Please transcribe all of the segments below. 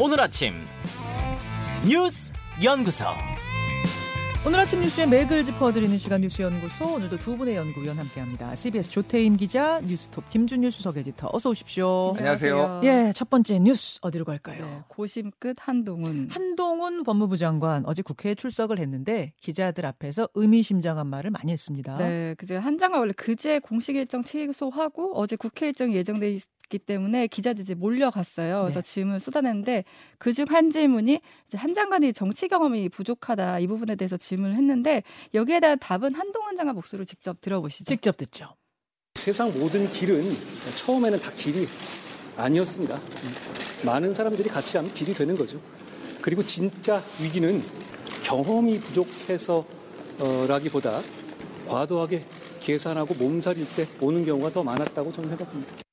오늘 아침 뉴스 연구소. 오늘 아침 뉴스의 맥을 짚어드리는 시간 뉴스 연구소 오늘도 두 분의 연구위원 함께합니다. CBS 조태임 기자, 뉴스톱 김준일 수석 에디터 어서 오십시오. 안녕하세요. 예, 첫 번째 뉴스 어디로 갈까요? 네, 고심 끝 한동훈. 한동훈 법무부 장관 어제 국회에 출석을 했는데 기자들 앞에서 의미심장한 말을 많이 했습니다. 네, 그제 한 장관 원래 그제 공식 일정 취소하고 어제 국회 일정이 예정돼 있기 때문에 기자들이 이제 몰려갔어요. 그래서 네. 질문을 쏟아냈는데 그중 한 질문이 이제 한 장관이 정치 경험이 부족하다 이 부분에 대해서 질문을 했는데 여기에 대한 답은 한동훈 장관 목소리를 직접 들어보시죠. 직접 듣죠. 세상 모든 길은 처음에는 다 길이 아니었습니다. 많은 사람들이 같이 하면 길이 되는 거죠. 그리고 진짜 위기는 경험이 부족해서라기보다 과도하게 계산하고 몸살일 때 오는 경우가 더 많았다고 저는 생각합니다.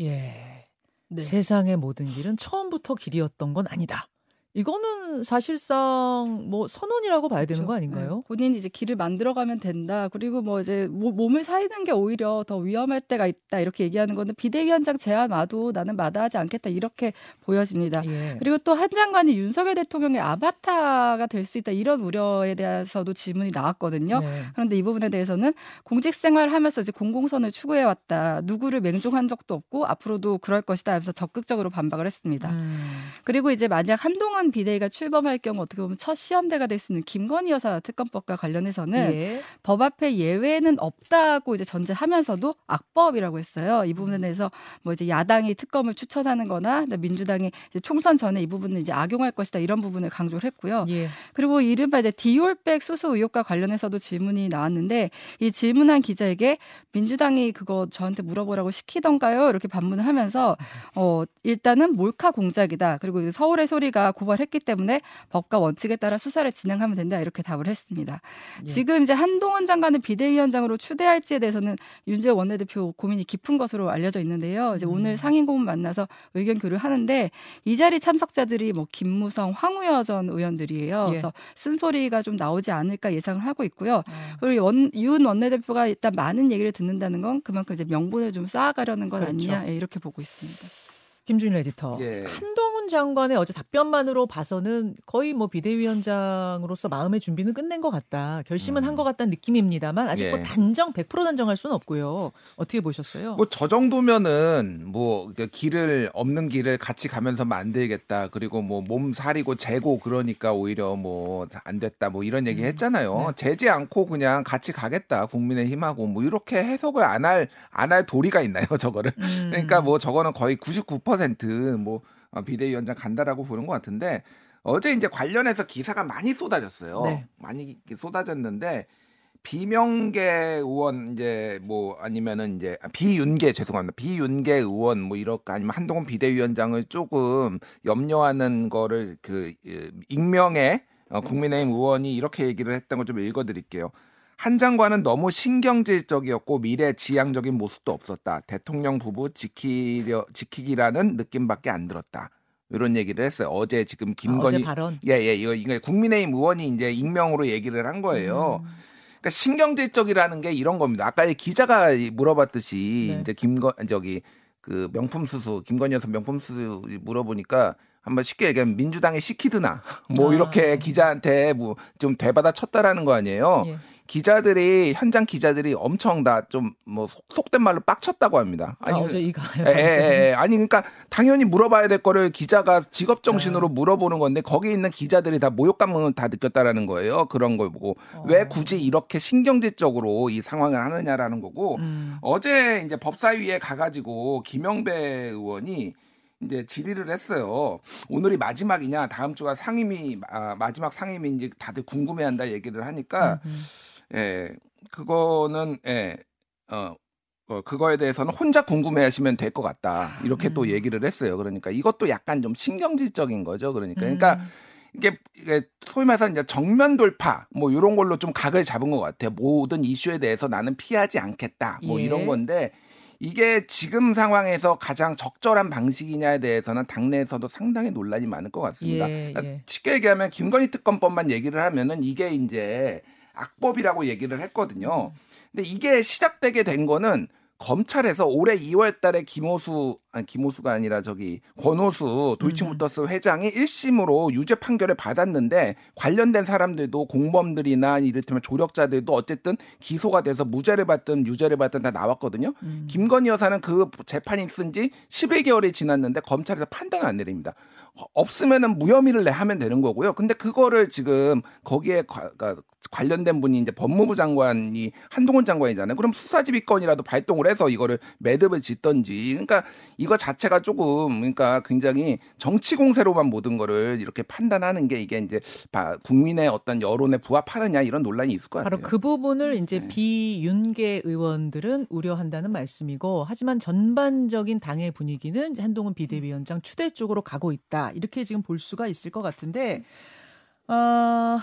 예. 네. 세상의 모든 길은 처음부터 길이었던 건 아니다. 이거는 사실상 뭐 선언이라고 봐야 되는 그렇죠. 거 아닌가요? 네, 본인이 이제 길을 만들어가면 된다. 그리고 뭐 이제 모- 몸을 사이는 게 오히려 더 위험할 때가 있다. 이렇게 얘기하는 거는 비대위원장 제안 와도 나는 마다하지 않겠다. 이렇게 보여집니다. 예. 그리고 또 한 장관이 윤석열 대통령의 아바타가 될 수 있다. 이런 우려에 대해서도 질문이 나왔거든요. 네. 그런데 이 부분에 대해서는 공직 생활을 하면서 이제 공공선을 추구해 왔다. 누구를 맹종한 적도 없고 앞으로도 그럴 것이다. 하면서 적극적으로 반박을 했습니다. 음. 그리고 이제 만약 한동 훈 비대위가 출범할 경우 어떻게 보면 첫 시험대가 될 수 있는 김건희 여사 특검법과 관련해서는 예. 법 앞에 예외는 없다고 이제 전제하면서도 악법이라고 했어요. 이 음. 부분에 대해서 뭐 이제 야당이 특검을 추천하는-거나 민주당이 총선 전에 이 부분을 이제 악용할 것이다 이런 부분을 강조를 했고요. 예. 그리고 이른바 이제 디올백 수수 의혹과 관련해서도 질문이 나왔는데 이 질문한 기자에게 민주당이 그거 저한테 물어보라고 시키던가요? 이렇게 반문을 하면서 어 일단은 몰카 공작이다. 그리고 서울의 소리가 고 발했기 때문에 법과 원칙에 따라 수사를 진행하면 된다. 이렇게 답을 했습니다. 예. 지금 이제 한동훈 장관을 비대위원장으로 추대할지에 대해서는 윤재 원내대표 고민이 깊은 것으로 알려져 있는데요. 이제 음. 오늘 상임고문 만나서 의견 교류하는데 이 자리 참석자들이 뭐 김무성, 황우여 전 의원들이에요. 예. 그래서 쓴소리가 좀 나오지 않을까 예상을 하고 있고요. 아. 그리고 원, 윤 원내대표가 일단 많은 얘기를 듣는다는 건 그만큼 이제 명분을 좀 쌓아가려는 건 그렇죠. 아니냐 예, 이렇게 보고 있습니다. 김준일 에디터. 예. 한동 훈 장관의 어제 답변만으로 봐서는 거의 뭐 비대위원장으로서 마음의 준비는 끝낸 것 같다. 결심은 음. 한것 같다는 느낌입니다만 아직 뭐 예. 단정 100% 단정할 수는 없고요. 어떻게 보셨어요? 뭐 저 정도면은 뭐그 길을 없는 길을 같이 가면서 만들겠다. 그리고 뭐 몸 사리고 재고 그러니까 오히려 뭐 안 됐다. 뭐 이런 얘기 음. 했잖아요. 네. 재지 않고 그냥 같이 가겠다. 국민의 힘하고 뭐 이렇게 해석을 안 할 안할 도리가 있나요, 저거를? 음. 그러니까 뭐 저거는 거의 99%뭐 어, 비대위원장 간다라고 보는 것 같은데 어제 이제 관련해서 기사가 많이 쏟아졌어요. 네. 많이 쏟아졌는데 비명계 의원 이제 뭐 아니면은 이제 아, 비윤계 죄송합니다. 비윤계 의원 뭐 이렇게 아니면 한동훈 비대위원장을 조금 염려하는 거를 그 예, 익명의 어, 국민의힘 의원이 이렇게 얘기를 했던 걸 좀 읽어드릴게요. 한 장관은 너무 신경질적이었고 미래 지향적인 모습도 없었다. 대통령 부부 지키려 지키기라는 느낌밖에 안 들었다. 이런 얘기를 했어요. 어제 지금 아, 김건희 어제 발언. 예예 이거 이거 국민의힘 의원이 이제 익명으로 얘기를 한 거예요. 음. 그러니까 신경질적이라는 게 이런 겁니다. 아까 이 기자가 이 물어봤듯이 네. 이제 김건 저기 그 명품 수수 김건희 여사 명품 수수 물어보니까 한번 쉽게 얘기하면 민주당이 시키드나 뭐 아. 이렇게 기자한테 뭐 좀 되받아 쳤다라는 거 아니에요. 예. 기자들이 현장 기자들이 엄청 다 좀 뭐 속된 말로 빡쳤다고 합니다. 아, 어제 이거 예, 예, 예. 아니 그러니까 당연히 물어봐야 될 거를 기자가 직업 정신으로 물어보는 건데 거기 있는 기자들이 다 모욕 감흥을 다 느꼈다라는 거예요. 그런 걸 보고 어. 왜 굳이 이렇게 신경질적으로 이 상황을 하느냐라는 거고 음. 어제 이제 법사위에 가가지고 김영배 의원이 이제 질의를 했어요. 오늘이 마지막이냐, 다음 주가 상임위 아, 마지막 상임위인지 다들 궁금해한다 얘기를 하니까 음. 예, 그거는 예, 어, 어, 그거에 대해서는 혼자 궁금해하시면 될 것 같다 이렇게 또 음. 얘기를 했어요. 그러니까 이것도 약간 좀 신경질적인 거죠. 그러니까, 그러니까 음. 이게, 이게 소위 말해서 이제 정면 돌파 뭐 이런 걸로 좀 각을 잡은 것 같아요. 모든 이슈에 대해서 나는 피하지 않겠다 뭐 예. 이런 건데 이게 지금 상황에서 가장 적절한 방식이냐에 대해서는 당내에서도 상당히 논란이 많을 것 같습니다. 예, 그러니까 예. 쉽게 얘기하면 김건희 특검법만 얘기를 하면은 이게 이제 악법이라고 얘기를 했거든요. 근데 이게 시작되게 된 거는 검찰에서 올해 2월 달에 김호수 아니 김호수가 아니라 저기 권호수 도이치모터스 회장이 1심으로 유죄 판결을 받았는데 관련된 사람들도 공범들이나 이를테면 조력자들도 어쨌든 기소가 돼서 무죄를 받든 유죄를 받든 다 나왔거든요. 음. 김건희 여사는 그 재판이 쓴지 11개월이 지났는데 검찰에서 판단을 안 내립니다. 없으면은 무혐의를 내 하면 되는 거고요. 근데 그거를 지금 거기에 과, 그러니까 관련된 분이 이제 법무부 장관이 한동훈 장관이잖아요. 그럼 수사지휘권이라도 발동을 해서 이거를 매듭을 짓던지. 그러니까 이거 자체가 조금 그러니까 굉장히 정치 공세로만 모든 거를 이렇게 판단하는 게 이게 이제 국민의 어떤 여론에 부합하느냐 이런 논란이 있을 것 같아요. 바로 그 부분을 이제 네. 비윤계 의원들은 우려한다는 말씀이고 하지만 전반적인 당의 분위기는 한동훈 비대위원장 추대 쪽으로 가고 있다. 이렇게 지금 볼 수가 있을 것 같은데 아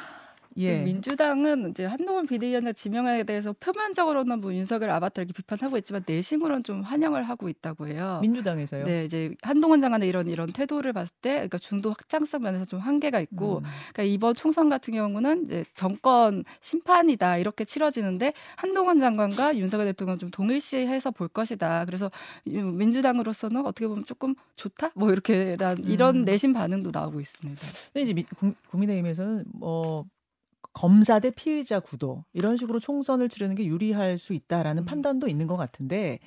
예. 그 민주당은 이제 한동훈 비대위원장 지명에 대해서 표면적으로는 뭐 윤석열 아바타 이렇게 비판하고 있지만 내심으로는 좀 환영을 하고 있다고 해요. 민주당에서요. 네, 이제 한동훈 장관의 이런 이런 태도를 봤을 때, 그러니까 중도 확장성 면에서 좀 한계가 있고, 음. 그러니까 이번 총선 같은 경우는 이제 정권 심판이다 이렇게 치러지는데 한동훈 장관과 윤석열 대통령 좀 동일시해서 볼 것이다. 그래서 민주당으로서는 어떻게 보면 조금 좋다, 뭐 이렇게 이런 음. 내심 반응도 나오고 있습니다. 근데 이제 미- 국- 국민의힘에서는 뭐 검사 대 피의자 구도 이런 식으로 총선을 치르는 게 유리할 수 있다라는 음. 판단도 있는 것 같은데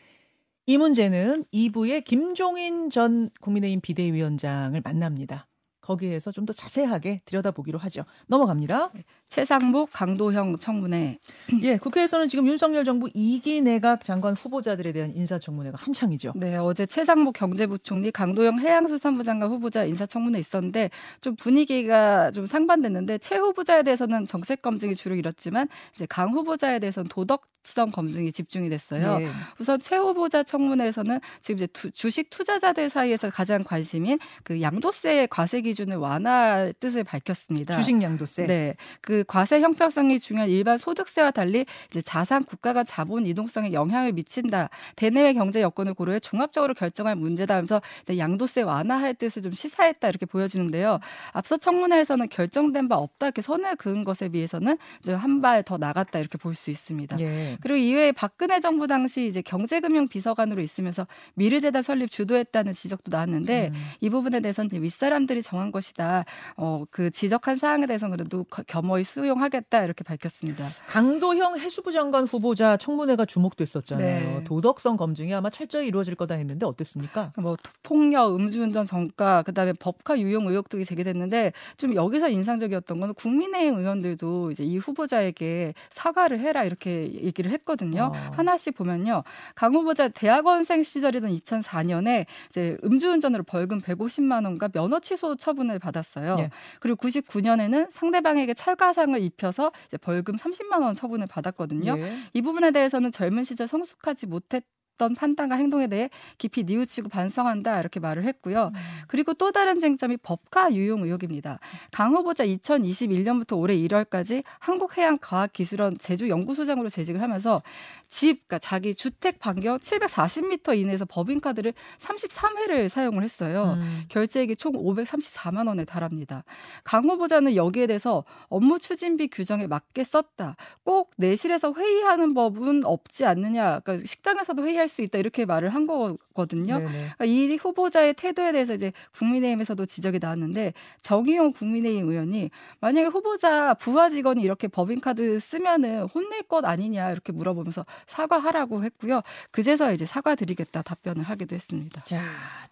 이 문제는 2부에 김종인 전 국민의힘 비대위원장을 만납니다. 거기에서 좀 더 자세하게 들여다보기로 하죠. 넘어갑니다. 최상목, 강도형 청문회. 예, 국회에서는 지금 윤석열 정부 2기 내각 장관 후보자들에 대한 인사청문회가 한창이죠. 네, 어제 최상목 경제부총리, 강도영 해양수산부 장관 후보자 인사청문회 있었는데 좀 분위기가 좀 상반됐는데 최 후보자에 대해서는 정책 검증이 주로 이뤘지만 이제 강 후보자에 대해서는 도덕성 검증이 집중이 됐어요. 예. 우선 최 후보자 청문회에서는 지금 이제 투- 주식 투자자들 사이에서 가장 관심인 그 양도세 과세 기준을 완화할 뜻을 밝혔습니다. 주식 양도세. 네, 그 과세 형평성이 중요한 일반 소득세와 달리 자산 국가 간 자본 이동성에 영향을 미친다. 대내외 경제 여건을 고려해 종합적으로 결정할 문제다면서 이제 양도세 완화할 뜻을 좀 시사했다 이렇게 보여지는데요. 앞서 청문회에서는 결정된 바 없다 이렇게 선을 그은 것에 비해서는 한 발 더 나갔다 이렇게 볼 수 있습니다. 예. 그리고 이외에 박근혜 정부 당시 이제 경제금융 비서관으로 있으면서 미르재단 설립 주도했다는 지적도 나왔는데 음. 이 부분에 대해서는 윗사람들이 정한 것이다. 어, 그 지적한 사항에 대해서는 그래도 거- 겸허히 수용하겠다 이렇게 밝혔습니다. 강도형 해수부 장관 후보자 청문회가 주목됐었잖아요. 네. 도덕성 검증이 아마 철저히 이루어질 거다 했는데 어땠습니까? 뭐 폭력, 음주운전 전과, 그다음에 법카 유용 의혹 등이 제기됐는데 좀 여기서 인상적이었던 건 국민의힘 의원들도 이제 이 후보자에게 사과를 해라 이렇게 얘기를 했거든요. 어. 하나씩 보면요, 강 후보자 대학원생 시절이던 2004년에 이제 음주운전으로 벌금 150만 원과 면허 취소 처분을 받았어요. 예. 그리고 99년에는 상대방에게 찰가 상을 입혀서 벌금 30만 원 처분을 받았거든요. 예. 이 부분에 대해서는 젊은 시절 성숙하지 못했던 판단과 행동에 대해 깊이 뉘우치고 반성한다 이렇게 말을 했고요. 그리고 또 다른 쟁점이 법카 유용 의혹입니다. 강 후보자 2021년부터 올해 1월까지 한국해양과학기술원 제주연구소장으로 재직을 하면서 집, 그러니까 자기 주택 반경 740m 이내에서 법인카드를 33회를 사용을 했어요. 음. 결제액이 총 534만 원에 달합니다. 강 후보자는 여기에 대해서 업무 추진비 규정에 맞게 썼다. 꼭 내실에서 회의하는 법은 없지 않느냐. 그러니까 식당에서도 회의할 수 있다. 이렇게 말을 한 거거든요. 그러니까 이 후보자의 태도에 대해서 이제 국민의힘에서도 지적이 나왔는데 정의용 국민의힘 의원이 만약에 후보자 부하 직원이 이렇게 법인카드 쓰면은 혼낼 것 아니냐 이렇게 물어보면서 사과하라고 했고요. 그제서 이제 사과드리겠다 답변을 하기도 했습니다. 자,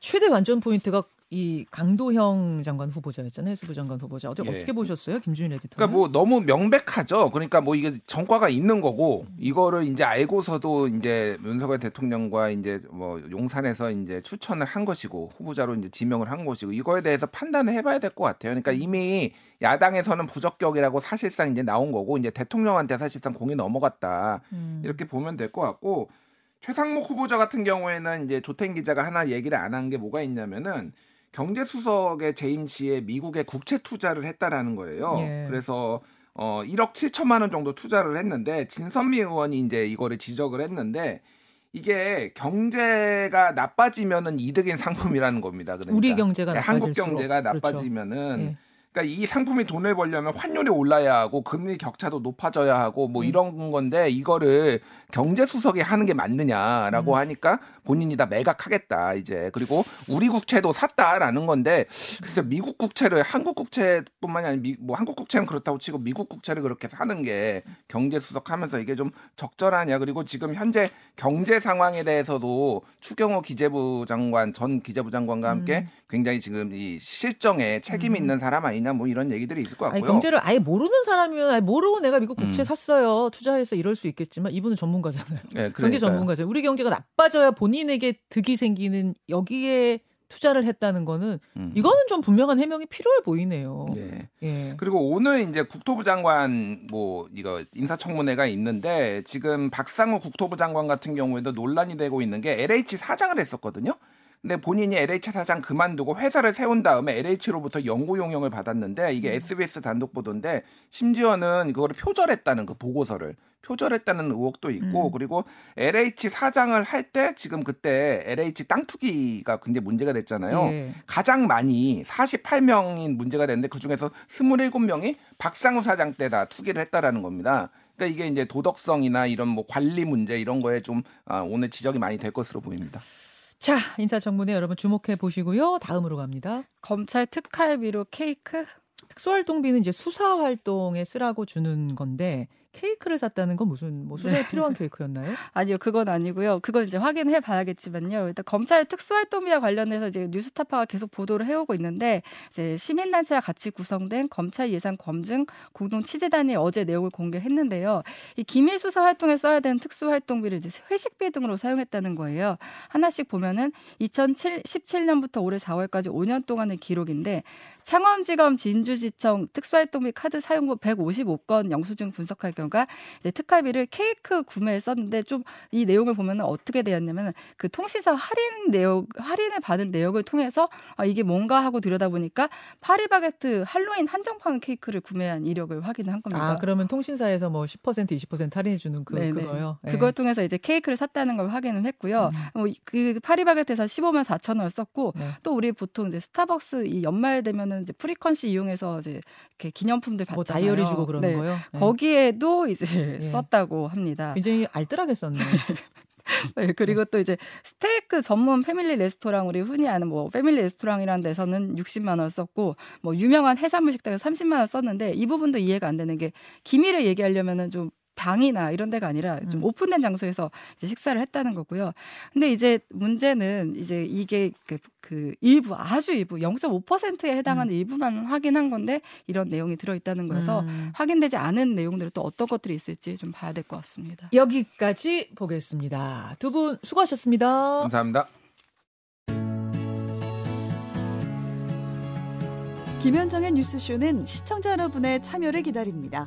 최대 완전 포인트가 이 강도형 장관 후보자였잖아요. 해수부 장관 후보자. 어제 예. 어떻게 보셨어요? 김준일 에디터. 그러니까 뭐 너무 명백하죠. 그러니까 뭐 이게 전과가 있는 거고 이거를 이제 알고서도 이제 윤석열 대통령과 이제 뭐 용산에서 이제 추천을 한 것이고 후보자로 이제 지명을 한 것이고 이거에 대해서 판단을 해 봐야 될 것 같아요. 그러니까 이미 야당에서는 부적격이라고 사실상 이제 나온 거고 이제 대통령한테 사실상 공이 넘어갔다 음. 이렇게 보면 될 것 같고 최상목 후보자 같은 경우에는 이제 조태인 기자가 하나 얘기를 안 한 게 뭐가 있냐면은 경제수석의 재임 시에 미국에 국채 투자를 했다라는 거예요. 예. 그래서 어 1억 7천만 원 정도 투자를 했는데 진선미 의원이 이제 이거를 지적을 했는데 이게 경제가 나빠지면은 이득인 상품이라는 겁니다. 그러니까 우리 경제가 네, 한국. 경제가 그렇죠. 나빠지면은 예. 그러니까 이 상품이 돈을 벌려면 환율이 올라야 하고 금리 격차도 높아져야 하고 뭐 음. 이런 건데 이거를 경제 수석이 하는 게 맞느냐라고 음. 하니까 본인이 다 매각하겠다 이제 그리고 우리 국채도 샀다라는 건데 글쎄 미국 국채를 한국 국채뿐만이 아니라 미, 뭐 한국 국채는 그렇다고 치고 미국 국채를 그렇게 사는 게 경제 수석 하면서 이게 좀 적절하냐 그리고 지금 현재 경제 상황에 대해서도 추경호 기재부 장관 전 기재부 장관과 함께 음. 굉장히 지금 이 실정에 책임 있는 사람 아니 냐 뭐 이런 얘기들이 있을 것 아니, 같고요. 경제를 아예 모르는 사람이면 아예 모르고 내가 미국 국채 음. 샀어요. 투자해서 이럴 수 있겠지만 이분은 전문가잖아요. 네, 경제. 전문가죠. 우리 경제가 나빠져야 본인에게 득이 생기는 여기에 투자를 했다는 거는 음. 이거는 좀 분명한 해명이 필요해 보이네요. 예. 예. 그리고 오늘 이제 국토부 장관 뭐 이거 인사청문회가 있는데 지금 박상우 국토부 장관 같은 경우에도 논란이 되고 있는 게 LH 사장을 했었거든요. 근데 본인이 LH 사장 그만두고 회사를 세운 다음에 LH로부터 연구 용역을 받았는데 이게 SBS 단독 보도인데 심지어는 그거를 표절했다는 그 보고서를 표절했다는 의혹도 있고 음. 그리고 LH 사장을 할 때 지금 그때 LH 땅 투기가 굉장히 문제가 됐잖아요. 예. 가장 많이 48명인 문제가 됐는데 그 중에서 27명이 박상우 사장 때 다 투기를 했다라는 겁니다. 그러니까 이게 이제 도덕성이나 이런 뭐 관리 문제 이런 거에 좀 아, 오늘 지적이 많이 될 것으로 보입니다. 자, 인사청문회 여러분 주목해 보시고요. 다음으로 갑니다. 검찰 특활비로 케이크? 특수활동비는 이제 수사 활동에 쓰라고 주는 건데 케이크를 샀다는 건 무슨 뭐 수사에 네. 필요한 케이크였나요? 아니요, 그건 아니고요. 그건 이제 확인해 봐야겠지만요. 일단 검찰 특수활동비와 관련해서 이제 뉴스타파가 계속 보도를 해오고 있는데 이제 시민단체와 같이 구성된 검찰 예산 검증 공동 취재단이 어제 내용을 공개했는데요. 이 기밀 수사 활동에 써야 되는 특수활동비를 이제 회식비 등으로 사용했다는 거예요. 하나씩 보면은 2017년부터 올해 4월까지 5년 동안의 기록인데 창원지검 진주지청 특수활동 비 카드 사용부 155건 영수증 분석할 경우가 이제 특활비를 케이크 구매에 썼는데 좀 이 내용을 보면은 어떻게 되었냐면 그 통신사 할인 내역 할인을 받은 내역을 통해서 아 이게 뭔가 하고 들여다보니까 파리바게트 할로윈 한정판 케이크를 구매한 이력을 확인한 겁니다. 아, 그러면 통신사에서 뭐 10% 20% 할인해 주는 그 네네. 그거요. 예. 그걸 통해서 이제 케이크를 샀다는 걸 확인을 했고요. 음. 어, 그 파리바게트에서 15만 4천 원을 썼고 네. 또 우리 보통 이제 스타벅스 이 연말 되면은 이제 frequency 이용해서 이제 이렇게 기념품들 받잖아요. 뭐 다이어리 주고 그러는 네. 거요. 예. 거기에도 이제 예. 썼다고 합니다. 굉장히 알뜰하게 썼네. 네, 그리고 또 이제 스테이크 전문 패밀리 레스토랑 우리 흔히 아는 뭐 패밀리 레스토랑이라는 데서는 60만 원 썼고 뭐 유명한 해산물 식당에서 30만 원 썼는데 이 부분도 이해가 안 되는 게 기밀을 얘기하려면은 좀 방이나 이런 데가 아니라 좀 음. 오픈된 장소에서 이제 식사를 했다는 거고요. 근데 이제 문제는 이제 이게 그, 그 일부 아주 일부 0.5%에 해당하는 일부만 확인한 건데 이런 내용이 들어 있다는 거여서 음. 확인되지 않은 내용들은 또 어떤 것들이 있을지 좀 봐야 될 것 같습니다. 여기까지 보겠습니다. 두 분 수고하셨습니다. 감사합니다. 김현정의 뉴스쇼는 시청자 여러분의 참여를 기다립니다.